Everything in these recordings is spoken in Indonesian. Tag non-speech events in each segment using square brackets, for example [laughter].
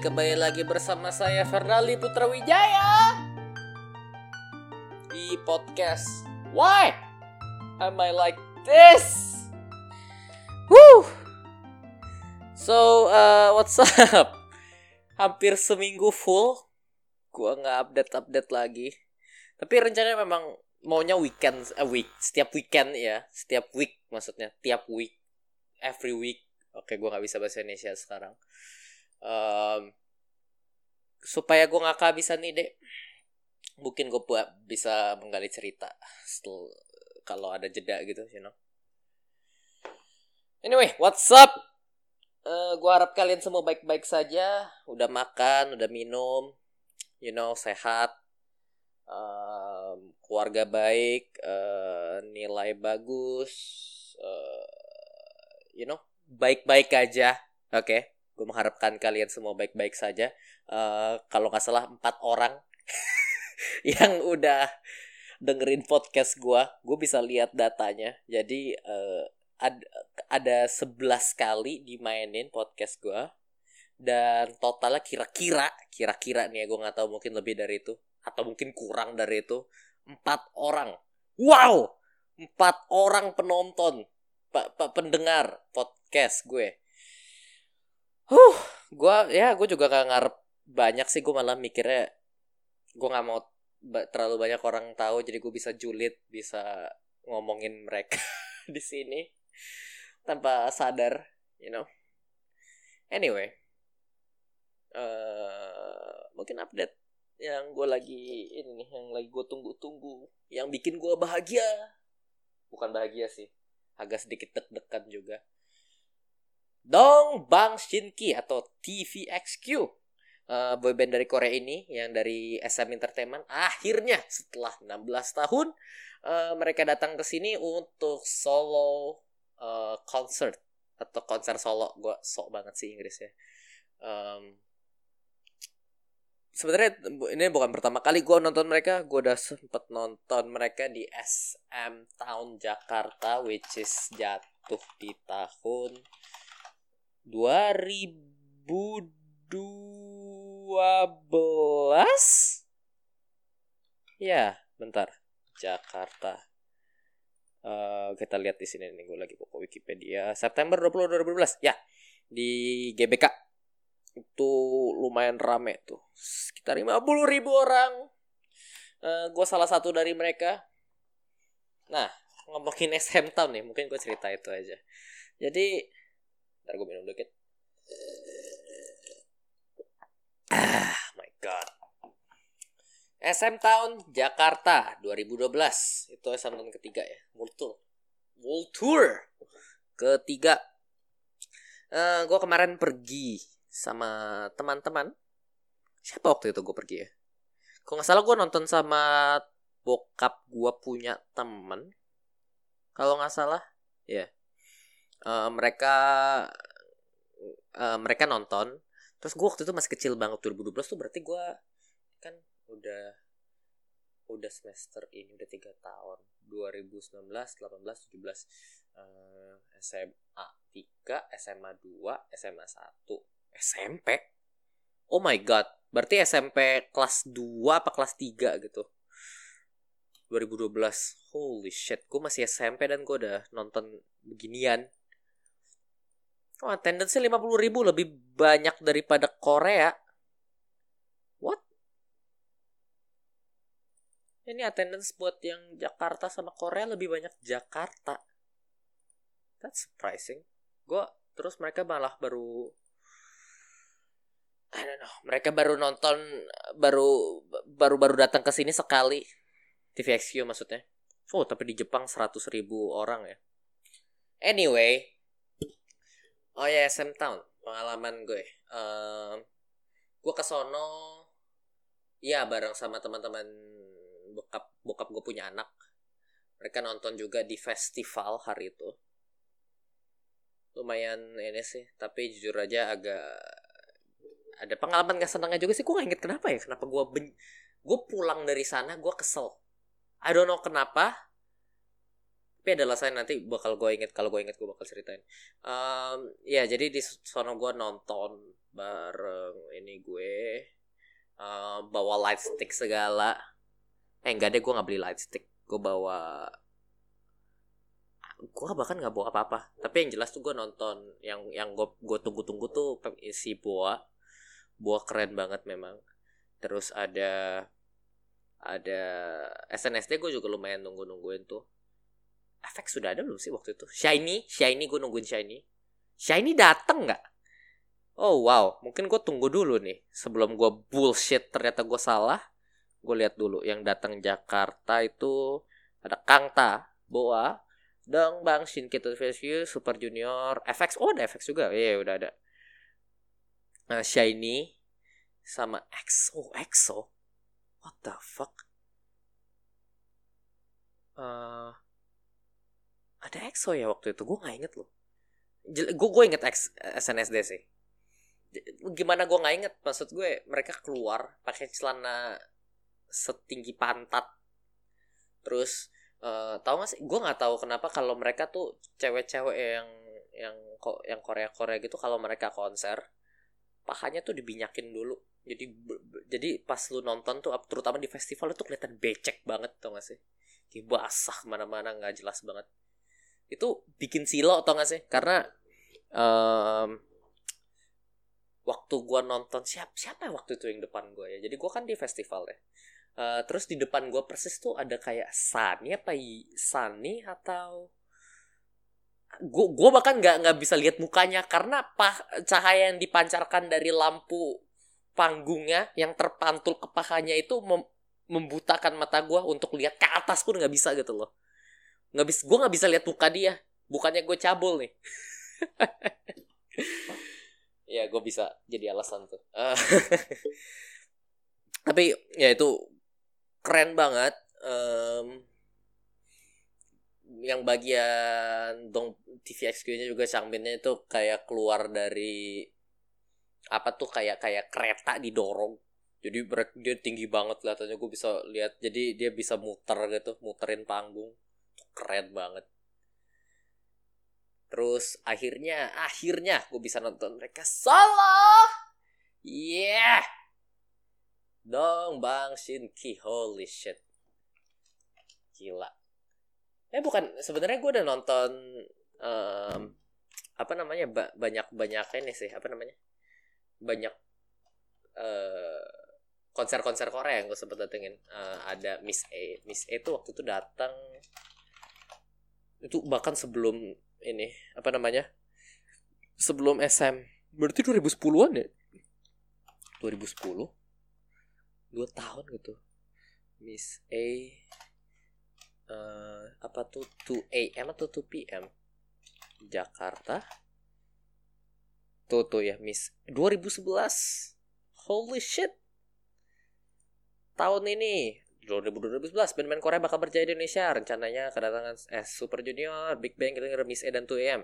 Kembali lagi bersama saya Fernali Putra Wijaya di podcast Why Am I Like This? Woo! So, uh, what's up? Hampir seminggu full, gua nggak update-update lagi. Tapi rencananya memang maunya weekend, a week, setiap weekend ya, setiap week maksudnya, tiap week, every week. Oke, gua nggak bisa bahasa Indonesia sekarang um, supaya gue nggak kehabisan ide mungkin gue buat bisa menggali cerita kalau ada jeda gitu you know. Anyway what's up? Uh, gue harap kalian semua baik-baik saja. Udah makan udah minum you know sehat. Um, keluarga baik uh, nilai bagus uh, you know baik-baik aja oke? okay? Gue mengharapkan kalian semua baik-baik saja. Uh, kalau nggak salah empat orang [laughs] yang udah dengerin podcast gue gue bisa lihat datanya. Jadi uh, ad, ada 11 kali dimainin podcast gue dan totalnya kira-kira kira-kira nih ya gue nggak tahu mungkin lebih dari itu atau mungkin kurang dari itu empat orang. Wow! Empat orang penonton pak pendengar podcast gue huh gue ya gue juga gak ngarep banyak sih gue malah mikirnya gue nggak mau terlalu banyak orang tahu jadi gue bisa julid bisa ngomongin mereka [laughs] di sini tanpa sadar you know. Anyway uh, mungkin update yang gue lagi ini nih yang lagi gue tunggu-tunggu yang bikin gue bahagia. Bukan bahagia sih agak sedikit deg-degan juga Dong Bang Shinki atau TVXQ uh, boyband dari Korea ini yang dari SM Entertainment akhirnya setelah 16 tahun uh, mereka datang ke sini untuk solo uh, concert. Atau konser solo. Gue sok banget sih Inggris ya um, sebenarnya ini bukan pertama kali gue nonton mereka. Gue udah sempet nonton mereka di SM Town Jakarta which is jatuh di tahun 2012 ya bentar. Jakarta. Uh, kita lihat di sini nih gue lagi buka Wikipedia. September 20 2012 ya di GBK itu lumayan rame tuh. Sekitar 50 ribu orang. Uh, gue salah satu dari mereka. Nah ngomongin SM Town nih mungkin gue cerita itu aja. Jadi Ntar gue minum dikit. Ah, my god. SM Town Jakarta 2012. Itu SM Town ketiga ya. World Tour. World Tour ketiga. Uh, gue kemarin pergi sama teman-teman. Siapa waktu itu gue pergi ya? Kalau nggak salah gue nonton sama bokap gue punya temen. Kalau nggak salah, ya. Yeah uh, mereka uh, mereka nonton. Terus gue waktu itu masih kecil banget 2012 tuh berarti gue kan udah udah semester ini udah tiga tahun. 2019 18 17 uh, SMA 3 SMA 2 SMA 1 SMP oh my god. Berarti SMP kelas 2 apa kelas 3 gitu? 2012 holy shit. Gue masih SMP dan gue udah nonton beginian Oh, attendance-nya 50 ribu lebih banyak daripada Korea. What? Ini attendance buat yang Jakarta sama Korea lebih banyak Jakarta. That's surprising. Gue terus mereka malah baru I don't know. Mereka baru nonton baru baru baru datang ke sini sekali. TVXQ maksudnya. Oh, tapi di Jepang 100 ribu orang ya. Anyway, Oh ya SM Town pengalaman gue. Um, gue ke sono ya bareng sama teman-teman bokap bokap gue punya anak. Mereka nonton juga di festival hari itu. Lumayan ini sih, tapi jujur aja agak ada pengalaman gak senangnya juga sih. Gue gak inget kenapa ya, kenapa gue ben... gue pulang dari sana gue kesel. I don't know kenapa tapi adalah saya nanti bakal gue inget kalau gue inget gue bakal ceritain. Um, ya jadi di sono gue nonton bareng ini gue uh, bawa light stick segala. Eh enggak deh gue nggak beli light stick. Gue bawa gue bahkan nggak bawa apa-apa. Tapi yang jelas tuh gue nonton yang yang gue gue tunggu-tunggu tuh si boa. Boa keren banget memang. Terus ada ada SNSD gue juga lumayan nunggu nungguin tuh efek sudah ada belum sih waktu itu? Shiny? Shiny gue nungguin shiny. Shiny dateng nggak? Oh wow. Mungkin gue tunggu dulu nih. Sebelum gue bullshit ternyata gue salah. Gue lihat dulu. Yang datang Jakarta itu ada Kangta Boa Dong Bang Shinketo Rescue Super Junior FX oh ada FX juga. Iya udah ada. Nah, Shiny sama EXO EXO what the fuck? Uh, ada EXO ya waktu itu? Gue nggak inget loh. Gue gue inget X, SNSD sih. Gimana gue nggak inget? Maksud gue mereka keluar pakai celana setinggi pantat. Terus Uh, tahu gak sih? Gue nggak tahu kenapa kalau mereka tuh cewek-cewek yang yang kok yang Korea Korea gitu kalau mereka konser pahanya tuh dibinyakin dulu. Jadi jadi pas lu nonton tuh terutama di festival itu kelihatan becek banget tau gak sih? Kayak basah ke mana-mana nggak jelas banget itu bikin silo tau gak sih? Karena um, waktu gue nonton siapa siapa waktu itu yang depan gue ya? Jadi gue kan di festival ya. Uh, terus di depan gue persis tuh ada kayak Sunny apa Sunny atau gue gue bahkan nggak nggak bisa lihat mukanya karena pah cahaya yang dipancarkan dari lampu panggungnya yang terpantul ke pahanya itu mem membutakan mata gue untuk lihat ke atas pun nggak bisa gitu loh nggak bisa gue nggak bisa lihat muka dia. Bukannya gue cabul nih. [laughs] Ya gue bisa jadi alasan tuh. Uh, [laughs] tapi ya itu keren banget um, yang bagian dong TVXQ-nya juga Changbin-nya itu kayak keluar dari apa tuh kayak kayak kereta didorong. Jadi dia tinggi banget kelihatannya gue bisa lihat. Jadi dia bisa muter gitu muterin panggung keren banget. Terus akhirnya akhirnya gue bisa nonton mereka solo. Yeah. Dong bang Shinki holy shit. Gila. Eh bukan sebenarnya gue udah nonton um, apa namanya ba banyak banyak ini sih apa namanya? Banyak uh, konser-konser Korea yang gue sempet datengin. Uh, ada Miss A. Miss A itu waktu itu datang itu bahkan sebelum ini apa namanya? Sebelum SM berarti 2010-an ya? 2010 dua tahun gitu. Miss A uh, apa tuh 2 AM atau 2 PM Jakarta. Tuh tuh ya Miss. 2011 holy shit. Tahun ini 2011 band-band Korea bakal berjaya di Indonesia. Rencananya kedatangan eh, Super Junior Big Bang Miss A dan 2 AM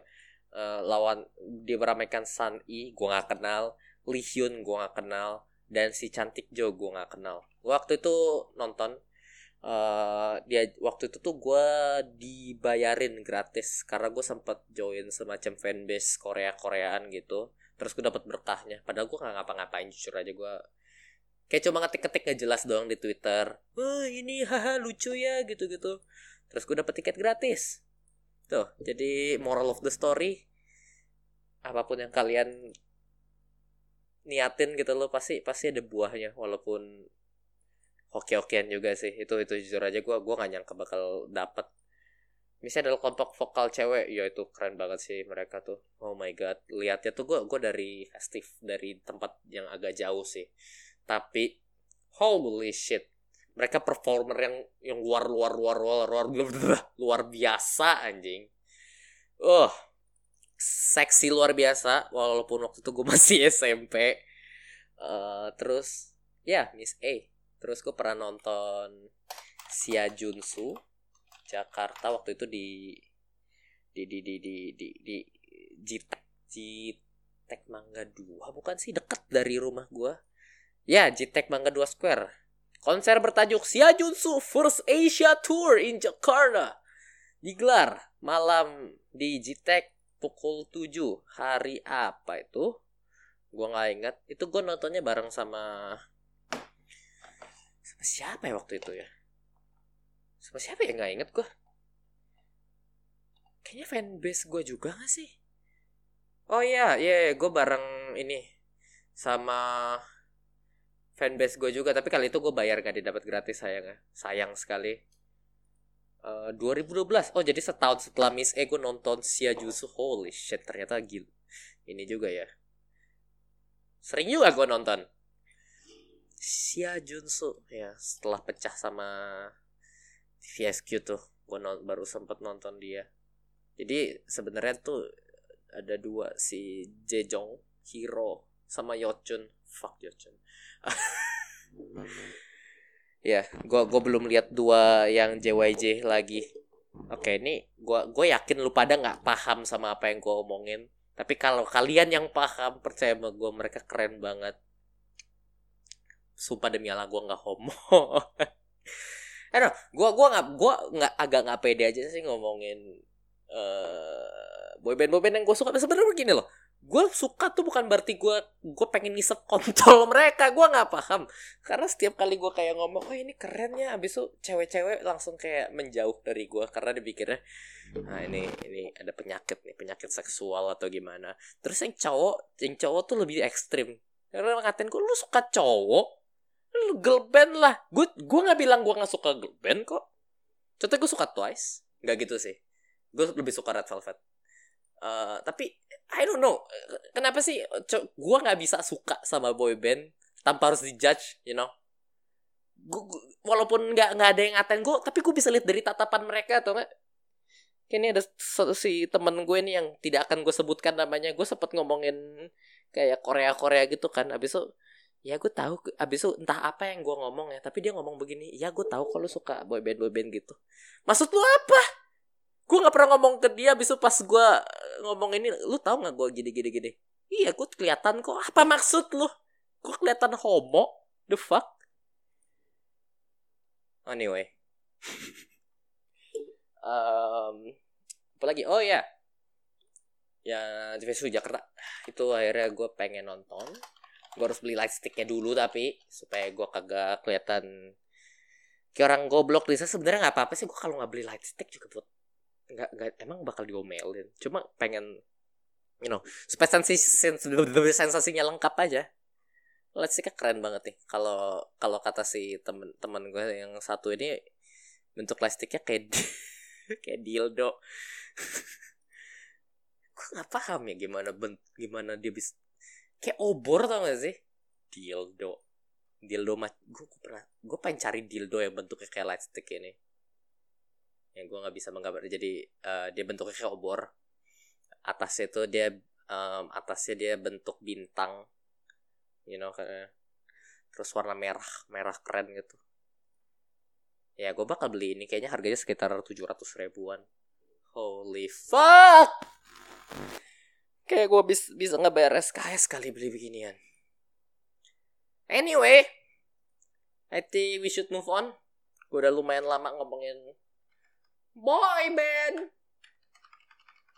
uh, lawan dia meramaikan Sun E gue gak kenal. Lee Hyun gue gak kenal. Dan si cantik Jo gue nggak kenal. Waktu itu nonton uh, dia waktu itu tuh gue dibayarin gratis. Karena gue sempet join semacam fanbase Korea Koreaan gitu. Terus gue dapet berkahnya. Padahal gue nggak ngapa-ngapain jujur aja gue kayak cuma ngetik-ketik gak jelas doang di Twitter. Wah ini haha lucu ya gitu-gitu. Terus gue dapet tiket gratis. Tuh jadi moral of the story apa pun yang kalian niatin gitu loh pasti pasti ada buahnya walaupun hoki-hokian juga sih. Itu itu jujur aja gue gue gak nyangka bakal dapet. Misalnya adalah kelompok vokal cewek ya itu keren banget sih mereka tuh. Oh my god lihatnya tuh gue gue dari festif dari tempat yang agak jauh sih tapi holy shit. Mereka performer yang yang luar luar luar luar luar luar, luar biasa anjing. Uh seksi luar biasa walaupun waktu itu gue [laughs] masih SMP uh, terus ya Miss A. Terus gue pernah nonton Sia Junsu Jakarta waktu itu di di di di di di, di Jitek Jitek Mangga 2 bukan sih deket dari rumah gue ya Jitek Mangga 2 Square. Konser bertajuk Sia Junsu First Asia Tour in Jakarta. Digelar malam di Jitek pukul 7 hari apa itu? Gue nggak ingat. Itu gue nontonnya bareng sama sama siapa ya waktu itu ya? Sama siapa ya? Nggak inget gue kayaknya fanbase gue juga gak sih? Oh iya iya yeah, gue bareng ini sama fanbase gue juga tapi kali itu gue bayar gak didapat gratis sayang ya sayang sekali uh, 2012 oh jadi setahun setelah Miss E gue nonton Sia Jusu holy shit ternyata gil ini juga ya. Sering juga gue nonton. Sia Junsu ya setelah pecah sama VSQ tuh gue baru sempet nonton dia. Jadi sebenarnya tuh ada dua si Jejong Hiro sama Yochun fuck Yochun [laughs] ya gue gue belum lihat dua yang JYJ lagi. Oke ini gue gue yakin lu pada nggak paham sama apa yang gue omongin. Tapi kalau kalian yang paham percaya sama gue mereka keren banget. Sumpah demi Allah gue nggak homo. [laughs] Aduh, gue gua nggak gua nggak agak nggak pede aja sih ngomongin uh, boyband boyband yang gue suka. Sebenarnya begini loh gue suka tuh bukan berarti gue gue pengen ngisep kontol [laughs] mereka gue nggak paham. Karena setiap kali gue kayak ngomong oh ini keren ya abis itu cewek-cewek langsung kayak menjauh dari gue karena dipikirnya nah ini ini ada penyakit nih penyakit seksual atau gimana. Terus yang cowok yang cowok tuh lebih ekstrim. Karena ngatain gue lu suka cowok? Lu girl band lah. Gue gue nggak bilang gue nggak suka girl band kok. Contohnya gue suka Twice. Nggak gitu sih. Gue lebih suka Red Velvet uh, tapi I don't know. Kenapa sih gue nggak bisa suka sama boy band tanpa harus dijudge you know? Gua, gua, walaupun nggak nggak ada yang ngatain gue tapi gue bisa lihat dari tatapan mereka atau enggak Kayaknya ada si temen gue nih yang tidak akan gue sebutkan namanya. Gue sempet ngomongin kayak Korea Korea gitu kan. Abis itu ya gue tahu abis itu entah apa yang gue ngomong ya. Tapi dia ngomong begini ya gue tahu kalau suka boyband boyband gitu. Maksud lu apa gue nggak pernah ngomong ke dia bisa pas gue ngomong ini lu tahu nggak gue gini gini gini? Iya gue kelihatan kok. Apa maksud lu? Gue kelihatan homo. The fuck? Anyway. [laughs] Um, apa lagi? Oh ya ya di Facebook Jakarta. Itu akhirnya gue pengen nonton. Gue harus beli lightsticknya dulu tapi supaya gue kagak kelihatan kayak orang goblok. Lisa sebenarnya nggak apa-apa sih gue kalau nggak beli lightstick juga buat nggak nggak emang bakal diomelin. Cuma pengen you know sensasi sensasinya lengkap aja. Let's see keren banget nih. Kalau kalau kata si temen temen gue yang satu ini bentuk plastiknya kayak [laughs] kayak dildo. [laughs] Gue nggak paham ya gimana bent gimana dia bisa kayak obor tau gak sih? Dildo. Dildo mah gue pernah gue pengen cari dildo yang bentuknya kayak light stick ini yang gue nggak bisa menggambar. Jadi uh, dia bentuknya kayak obor. Atasnya itu dia um, atasnya dia bentuk bintang. You know kayak terus warna merah merah keren gitu. Ya gue bakal beli ini. Kayaknya harganya sekitar 700 ribuan. Holy fuck! Kayak gue bisa bisa ngebayar SKS kali beli beginian. Anyway I think we should move on. Gue udah lumayan lama ngomongin boy band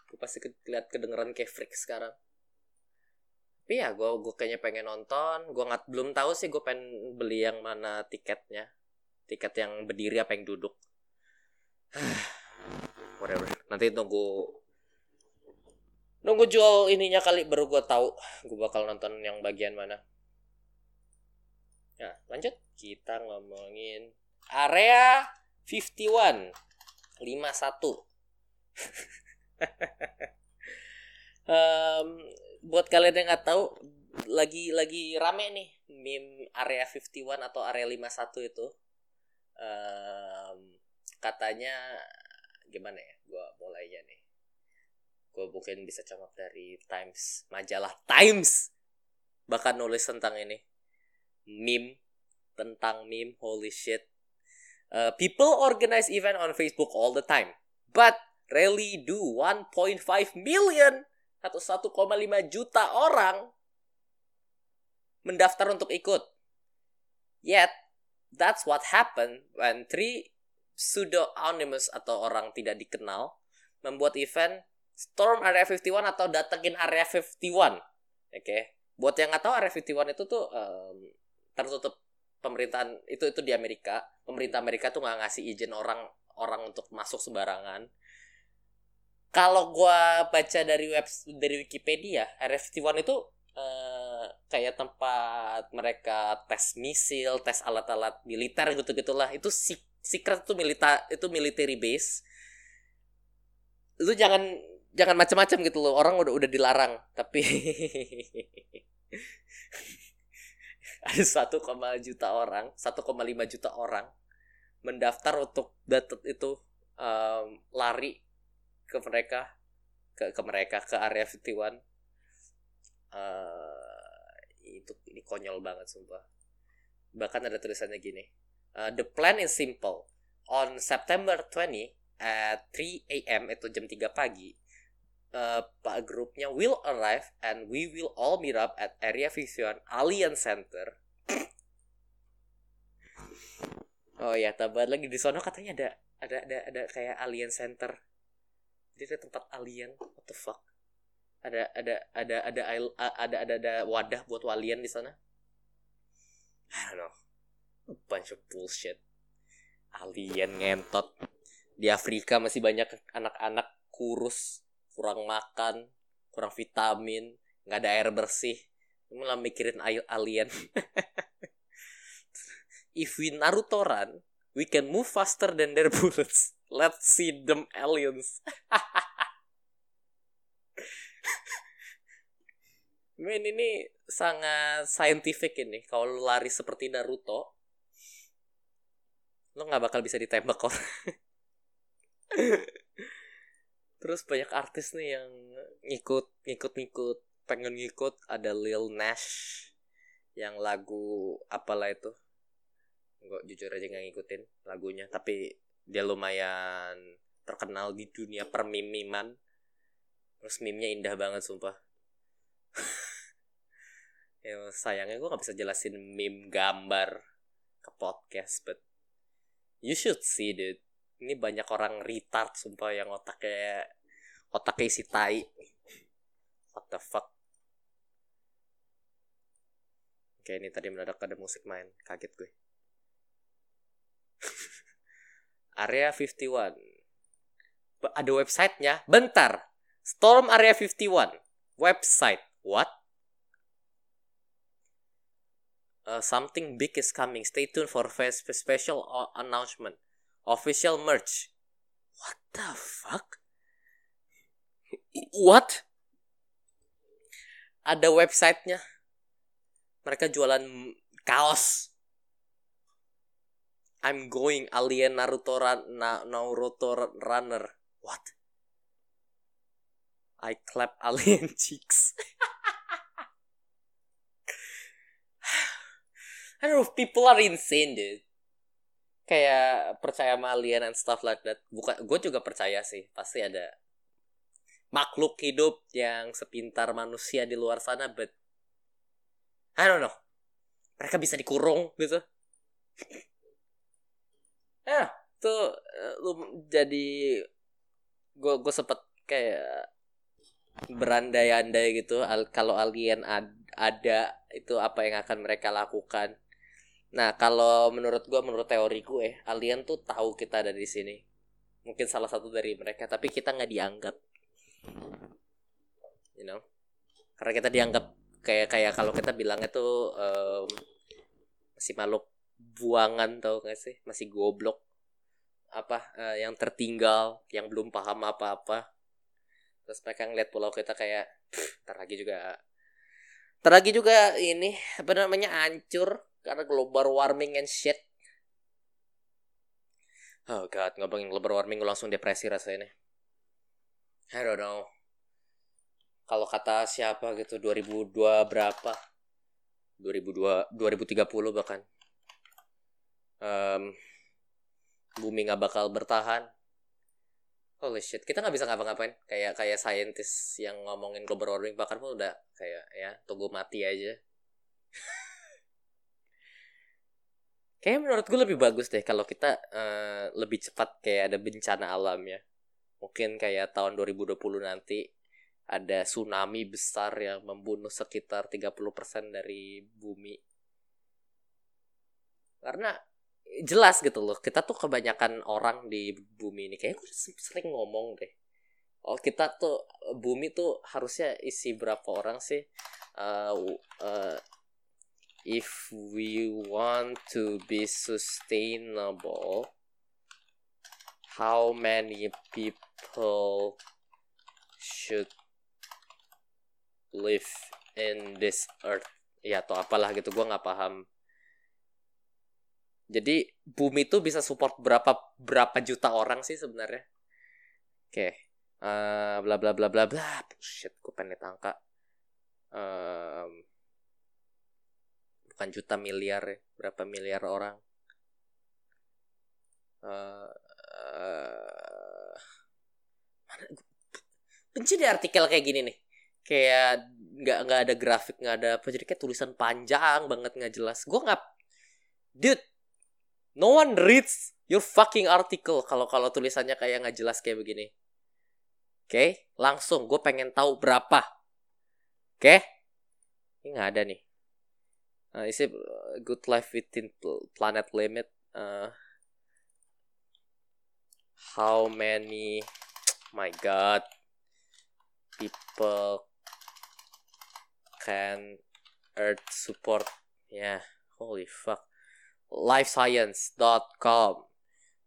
gue pasti ke lihat kedengeran kayak freak sekarang. Tapi ya gue gue kayaknya pengen nonton. Gue nggak belum tahu sih gue pengen beli yang mana tiketnya. Tiket yang berdiri apa yang duduk. [sighs] Whatever. Nanti tunggu nunggu jual ininya kali baru gue tahu gue bakal nonton yang bagian mana. Nah lanjut. Kita ngomongin area 51 lima satu. [laughs] Um, buat kalian yang nggak tahu lagi lagi rame nih meme area 51 atau area 51 itu. Um, katanya gimana ya gue mulainya nih. Gue mungkin bisa camat dari Times majalah Times. Bahkan nulis tentang ini. Meme tentang meme holy shit Uh, people organize event on Facebook all the time, but rarely do 1.5 million atau 1,5 juta orang mendaftar untuk ikut. Yet, that's what happened when three pseudo anonymous atau orang tidak dikenal membuat event Storm Area 51 atau datengin Area 51. Oke. Okay? buat yang nggak tahu Area 51 itu tuh um, tertutup pemerintahan itu itu di Amerika. Pemerintah Amerika tuh nggak ngasih izin orang orang untuk masuk sembarangan. Kalau gua baca dari web dari Wikipedia Area 51 itu uh, kayak tempat mereka tes misil tes alat-alat militer gitu gitulah itu secret itu militer itu military base. Lu jangan jangan macam-macam gitu loh. Orang udah udah dilarang tapi [laughs] ada 1, juta orang 1,5 juta orang mendaftar untuk datat itu um, lari ke mereka ke ke mereka ke area 51 uh, itu ini konyol banget sumpah bahkan ada tulisannya gini uh, the plan is simple on September 20 at 3 a.m. itu jam 3 pagi uh, pak grupnya will arrive and we will all meet up at area Vision Alliance Center. Oh ya tabar lagi. Di sana katanya ada ada ada ada kayak Alien Center. Jadi ada tempat alien what the fuck? Ada ada ada ada ada ada ada, ada wadah buat alien di sana? I don't know. A bunch of bullshit. Alien ngentot. Di Afrika masih banyak anak-anak kurus kurang makan kurang vitamin nggak ada air bersih malah mikirin alien [laughs] if we Naruto run we can move faster than their [laughs] bullets let's see them aliens [laughs] Men ini sangat scientific ini. Kalau lari seperti Naruto, lo nggak bakal bisa ditembak kok. Terus banyak artis nih yang ngikut, ngikut, ngikut, pengen ngikut. Ada Lil Nas yang lagu apalah itu. Gue jujur aja nggak ngikutin lagunya, tapi dia lumayan terkenal di dunia permimiman. Terus meme-nya indah banget sumpah. [laughs] ya sayangnya gue nggak bisa jelasin meme gambar ke podcast, but you should see dude ini banyak orang retard sumpah yang otaknya otaknya isi tai. What the fuck? Oke ini tadi mendadak ada musik main. Kaget gue. [laughs] Area 51 ada websitenya? Bentar. Storm area 51 website. What? Uh, something big is coming. Stay tuned for special announcement official merch. What the fuck? What? Ada websitenya. Mereka jualan kaos. I'm going alien Naruto run, na, Naruto runner. What? I clap [laughs] alien cheeks. [sighs] I don't know if people are insane, dude kayak percaya sama alien and stuff like that. Bukan gue juga percaya sih pasti ada makhluk hidup yang sepintar manusia di luar sana but I don't know. Mereka bisa dikurung gitu. [laughs] Ya tuh eh, lu jadi gue gue sempet kayak berandai-andai gitu al kalau alien ad ada itu apa yang akan mereka lakukan Nah, kalau menurut gue, menurut teori gue, alien tuh tahu kita ada di sini. Mungkin salah satu dari mereka, tapi kita nggak dianggap. You know? Karena kita dianggap kayak kayak kalau kita bilangnya tuh um, masih makhluk buangan tau gak sih? Masih goblok. Apa uh, yang tertinggal, yang belum paham apa-apa. Terus mereka ngeliat pulau kita kayak ntar juga ntar juga ini apa namanya hancur karena global warming and shit. Oh god, ngomongin global warming gue langsung depresi rasanya. I don't know. Kalau kata siapa gitu 2002 berapa? 2002 2030 bahkan. Um, bumi nggak bakal bertahan. Holy shit, kita nggak bisa ngapa-ngapain. Kayak kayak saintis yang ngomongin global warming bahkan pun udah kayak ya tunggu mati aja. [laughs] Kayaknya menurut gue lebih bagus deh kalau kita uh, lebih cepat kayak ada bencana alam ya. Mungkin kayak tahun 2020 nanti ada tsunami besar yang membunuh sekitar 30% dari bumi. Karena jelas gitu loh, kita tuh kebanyakan orang di bumi ini kayak gue sering ngomong deh. Oh kita tuh bumi tuh harusnya isi berapa orang sih? Uh, uh, if we want to be sustainable, how many people should live in this earth? Ya atau apalah gitu gue nggak paham. Jadi bumi itu bisa support berapa berapa juta orang sih sebenarnya? Oke okay. uh, bla bla bla bla bla. Shit gue pengen angka um, bukan juta miliar ya berapa miliar orang. Uh, uh, deh artikel kayak gini nih. Kayak nggak nggak ada grafik nggak ada apa jadi kayak tulisan panjang banget nggak jelas. Gue nggak dude no one reads your fucking article kalau kalau tulisannya kayak nggak jelas kayak begini. Oke okay? langsung gue pengen tahu berapa. Oke? Okay? ini nggak ada nih uh, is it good life within planet limit? Uh, how many my god people can earth support? Yeah, holy fuck. Lifescience.com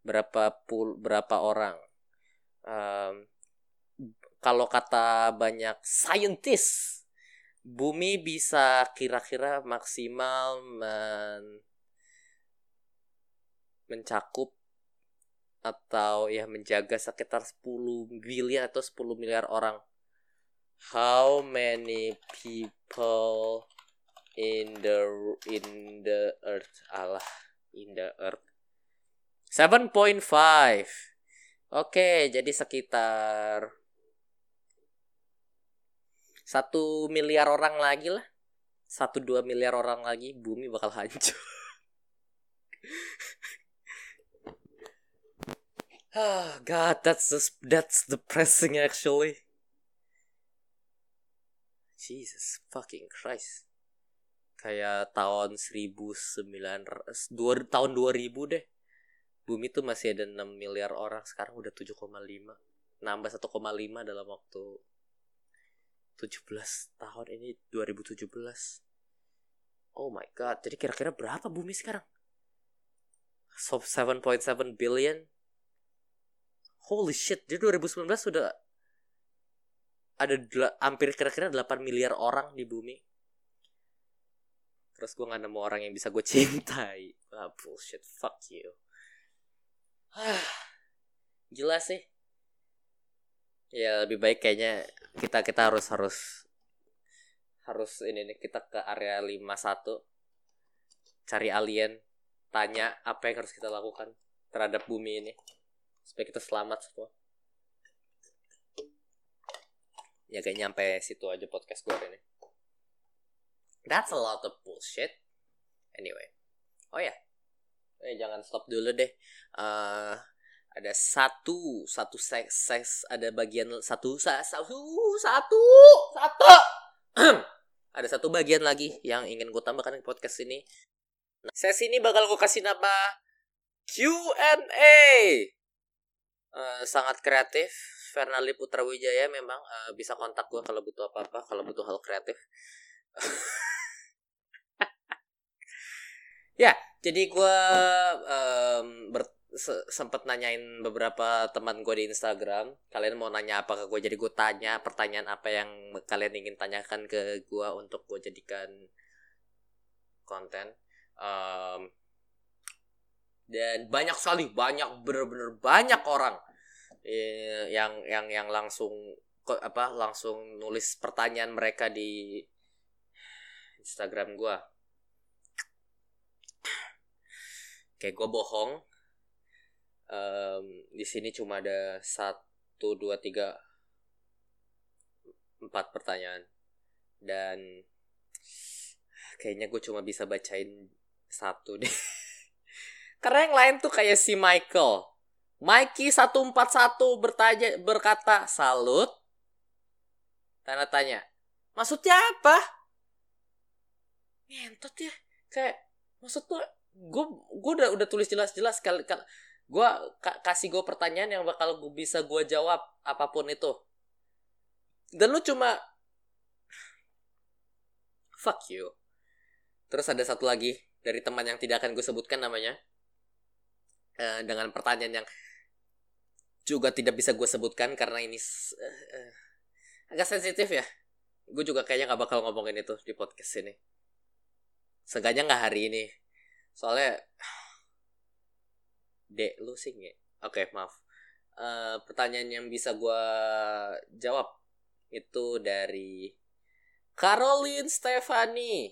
berapa pul berapa orang? Um, kalau kata banyak scientist bumi bisa kira-kira maksimal men mencakup atau ya menjaga sekitar 10 billion atau 10 miliar orang. How many people in the in the earth? Allah in the earth. 7.5 Oke, jadi sekitar satu miliar orang lagi lah, satu dua miliar orang lagi, bumi bakal hancur. oh [laughs] God, that's the, that's depressing actually. Jesus fucking Christ. Kayak tahun 1900 dua, tahun 2000 deh. Bumi tuh masih ada 6 miliar orang, sekarang udah 7,5. Nambah 1,5 dalam waktu 17 tahun ini 2017. Oh my god, jadi kira-kira berapa bumi sekarang? So 7.7 billion. Holy shit, jadi 2019 sudah ada hampir kira-kira 8 miliar orang di bumi terus gue gak nemu orang yang bisa gue [laughs] cintai ah bullshit fuck you [sighs] jelas sih ya lebih baik kayaknya kita kita harus harus harus ini nih kita ke area 51 cari alien tanya apa yang harus kita lakukan terhadap bumi ini supaya kita selamat semua. Ya kayak nyampe situ aja podcast gue ini. That's a lot of bullshit. Anyway. Oh ya. Eh jangan stop dulu deh. Uh, ada satu satu seks seks ada bagian satu satu satu satu. [clears throat] Ada satu bagian lagi yang ingin gue tambahkan di podcast ini. Nah, sesi ini bakal gue kasih nama Q&A uh, sangat kreatif. Fernali Putra Wijaya memang uh, bisa kontak gue kalau butuh apa-apa, kalau butuh hal kreatif. [laughs] ya, jadi gue um, sempat nanyain beberapa teman gue di Instagram. Kalian mau nanya apa ke gue? Jadi gue tanya pertanyaan apa yang kalian ingin tanyakan ke gue untuk gue jadikan konten. Um, dan banyak sekali, banyak bener-bener banyak orang Eh, yang yang yang langsung apa langsung nulis pertanyaan mereka di Instagram gue kayak gue bohong um, di sini cuma ada satu dua tiga empat pertanyaan. Dan kayaknya gue cuma bisa bacain satu deh. [laughs] Karena yang lain tuh kayak si Michael. Mikey 141 bertanya berkata salut. tanda tanya maksudnya apa? Ngentot ya. Kayak maksud tuh gue gue udah udah tulis jelas-jelas kali kali gue ka, kasih gue pertanyaan yang bakal gue bisa gue jawab apa pun itu. Dan lu cuma fuck you. Terus ada satu lagi dari teman yang tidak akan gue sebutkan namanya. Uh, dengan pertanyaan yang juga tidak bisa gue sebutkan karena ini uh, uh, agak sensitif ya. Gue juga kayaknya nggak bakal ngomongin itu di podcast ini. Seenggaknya nggak hari ini. Soalnya dek lu sih nggak oke okay, maaf. Uh, pertanyaan yang bisa gue jawab itu dari Caroline Stefani.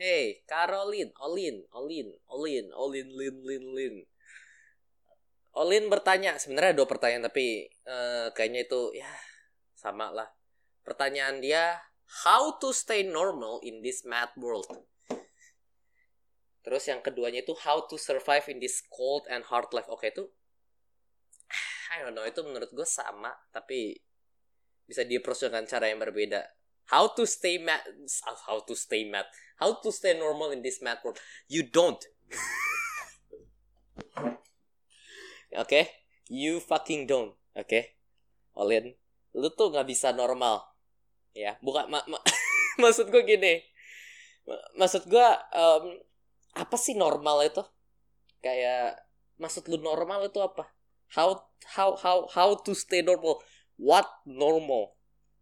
Hey Caroline Olin Olin Olin Olin Lin Lin Lin. Olin bertanya sebenarnya dua pertanyaan tapi uh, kayaknya itu ya sama lah. Pertanyaan dia how to stay normal in this mad world Terus yang keduanya itu how to survive in this cold and hard life. Oke itu [sighs] I don't know itu menurut gue sama tapi bisa di approach dengan cara yang berbeda. How to stay mad how to stay mad how to stay normal in this mad world. You don't. [laughs] Oke, okay? you fucking don't. Oke, okay? Olin, lu tuh nggak bisa normal, ya. Bukan, ma ma [laughs] maksud gue gini. Maksud gue um, apa sih normal itu? Kayak maksud lu normal itu apa? How how how how to stay normal? What normal?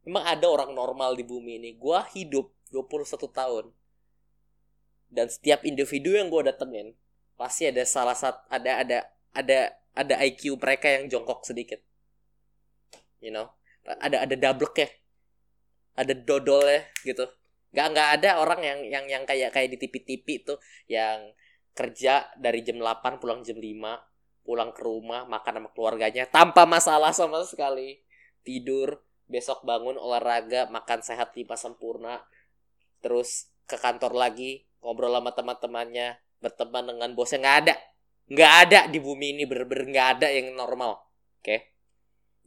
Emang ada orang normal di bumi ini? Gua hidup 21 tahun. Dan setiap individu yang gue datengin pasti ada salah satu ada ada ada ada IQ mereka yang jongkok sedikit. You know? Ada ada double ya ada dodol ya gitu nggak nggak ada orang yang yang yang kayak kayak di tv-tv tuh yang kerja dari jam 8 pulang jam 5 pulang ke rumah makan sama keluarganya tanpa masalah sama sekali. Tidur besok bangun olahraga makan sehat lima sempurna terus ke kantor lagi ngobrol sama teman-temannya berteman dengan bosnya. Nggak ada. Nggak ada di bumi ini bener-bener nggak ada yang normal. Oke? Okay?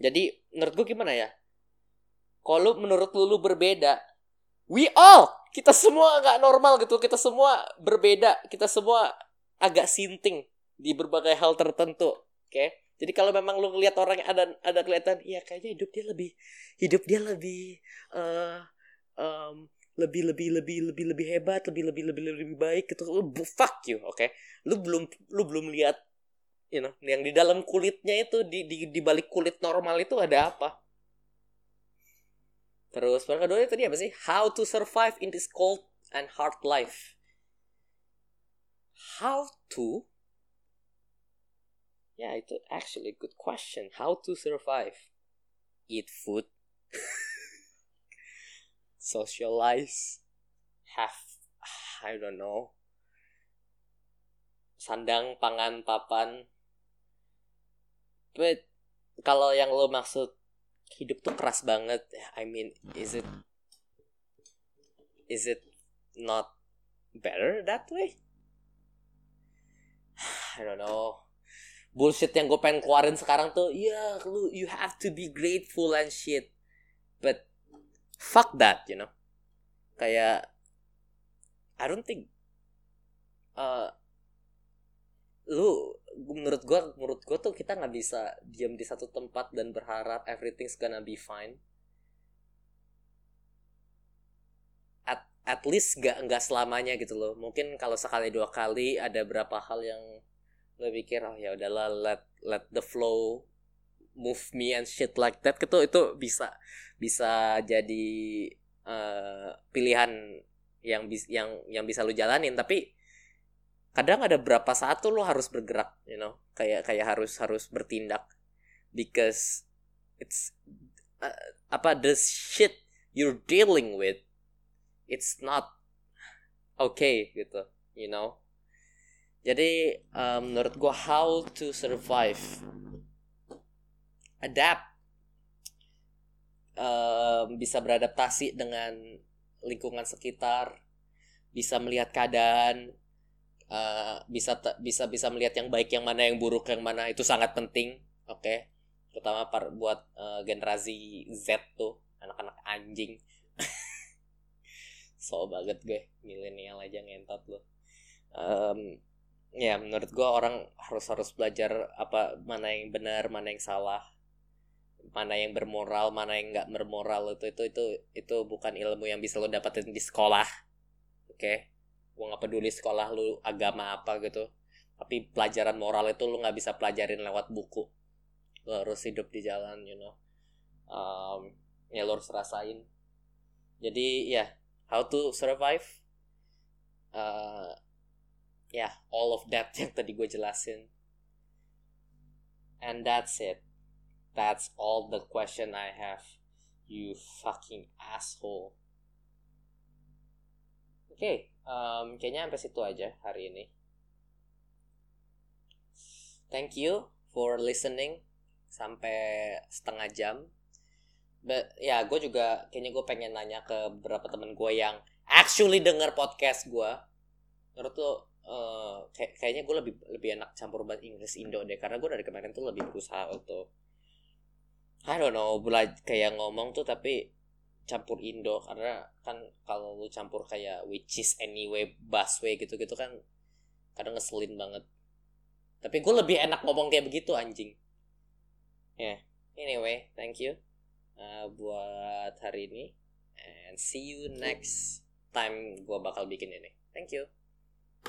jadi menurut gue gimana ya? Kalau menurut lu, lu berbeda we all kita semua nggak normal gitu kita semua berbeda kita semua agak sinting di berbagai hal tertentu oke okay? jadi kalau memang lu ngeliat orang yang ada ada kelihatan iya kayaknya hidup dia lebih hidup dia lebih uh, um, lebih lebih lebih lebih lebih hebat lebih lebih lebih lebih baik gitu lu fuck you oke okay? lu belum lu belum lihat you know yang di dalam kulitnya itu di di di balik kulit normal itu ada apa Terus yang kedua tadi apa sih? How to survive in this cold and hard life. How to? Ya, yeah, itu actually good question. How to survive? Eat food. [laughs] Socialize. Have I don't know. Sandang, pangan, papan. But kalau yang lo maksud hidup tuh keras banget. I mean is it is it not better that way? [sighs] I don't know. Bullshit yang gue pengen keluarin sekarang tuh ya yeah, lu you have to be grateful and shit. But fuck that you know? Kayak I don't think uh, lu menurut gue menurut gue tuh kita nggak bisa diam di satu tempat dan berharap everything's gonna be fine. At at least nggak nggak selamanya gitu loh. Mungkin kalau sekali dua kali ada berapa hal yang lo pikir oh ya udahlah let let the flow move me and shit like that gitu itu bisa bisa jadi uh, pilihan yang bis yang yang bisa lu jalanin. Tapi kadang ada berapa saat tuh lo harus bergerak you know? Kayak kayak harus harus bertindak. Because it's uh, apa the shit you're dealing with it's not okay gitu you know? Jadi um, menurut gua how to survive adapt um, bisa beradaptasi dengan lingkungan sekitar bisa melihat keadaan uh, bisa bisa bisa melihat yang baik yang mana yang buruk yang mana itu sangat penting oke okay? terutama par, buat uh, generasi Z tuh anak-anak anjing [laughs] so banget gue milenial aja ngentot lo um, ya menurut gue orang harus harus belajar apa mana yang benar mana yang salah mana yang bermoral mana yang nggak bermoral itu itu itu itu bukan ilmu yang bisa lo dapetin di sekolah oke okay? Gue nggak peduli sekolah lu agama apa gitu. Tapi pelajaran moral itu lo nggak bisa pelajarin lewat buku. Lo harus hidup di jalan you know. Um, ya lo harus rasain. Jadi ya how to survive? Uh, ya yeah, all of that [laughs] yang tadi gue jelasin. And that's it. That's all the question I have you fucking asshole. Okay, um, kayaknya sampai situ aja hari ini. Thank you for listening sampai setengah jam. But, ya gue juga kayaknya gue pengen nanya ke beberapa temen gue yang actually denger podcast gue menurut tuh uh, kayak kayaknya gue lebih lebih enak campur bahasa Inggris Indo deh. Karena gue dari kemarin tuh lebih berusaha untuk I don't know belajar kayak ngomong tuh tapi campur Indo karena kan kalau lu campur kayak which is anyway busway gitu gitu kan kadang ngeselin banget. Tapi gue lebih enak ngomong kayak begitu anjing. Ya yeah. anyway thank you uh, buat hari ini and see you next time gue bakal bikin ini. Thank you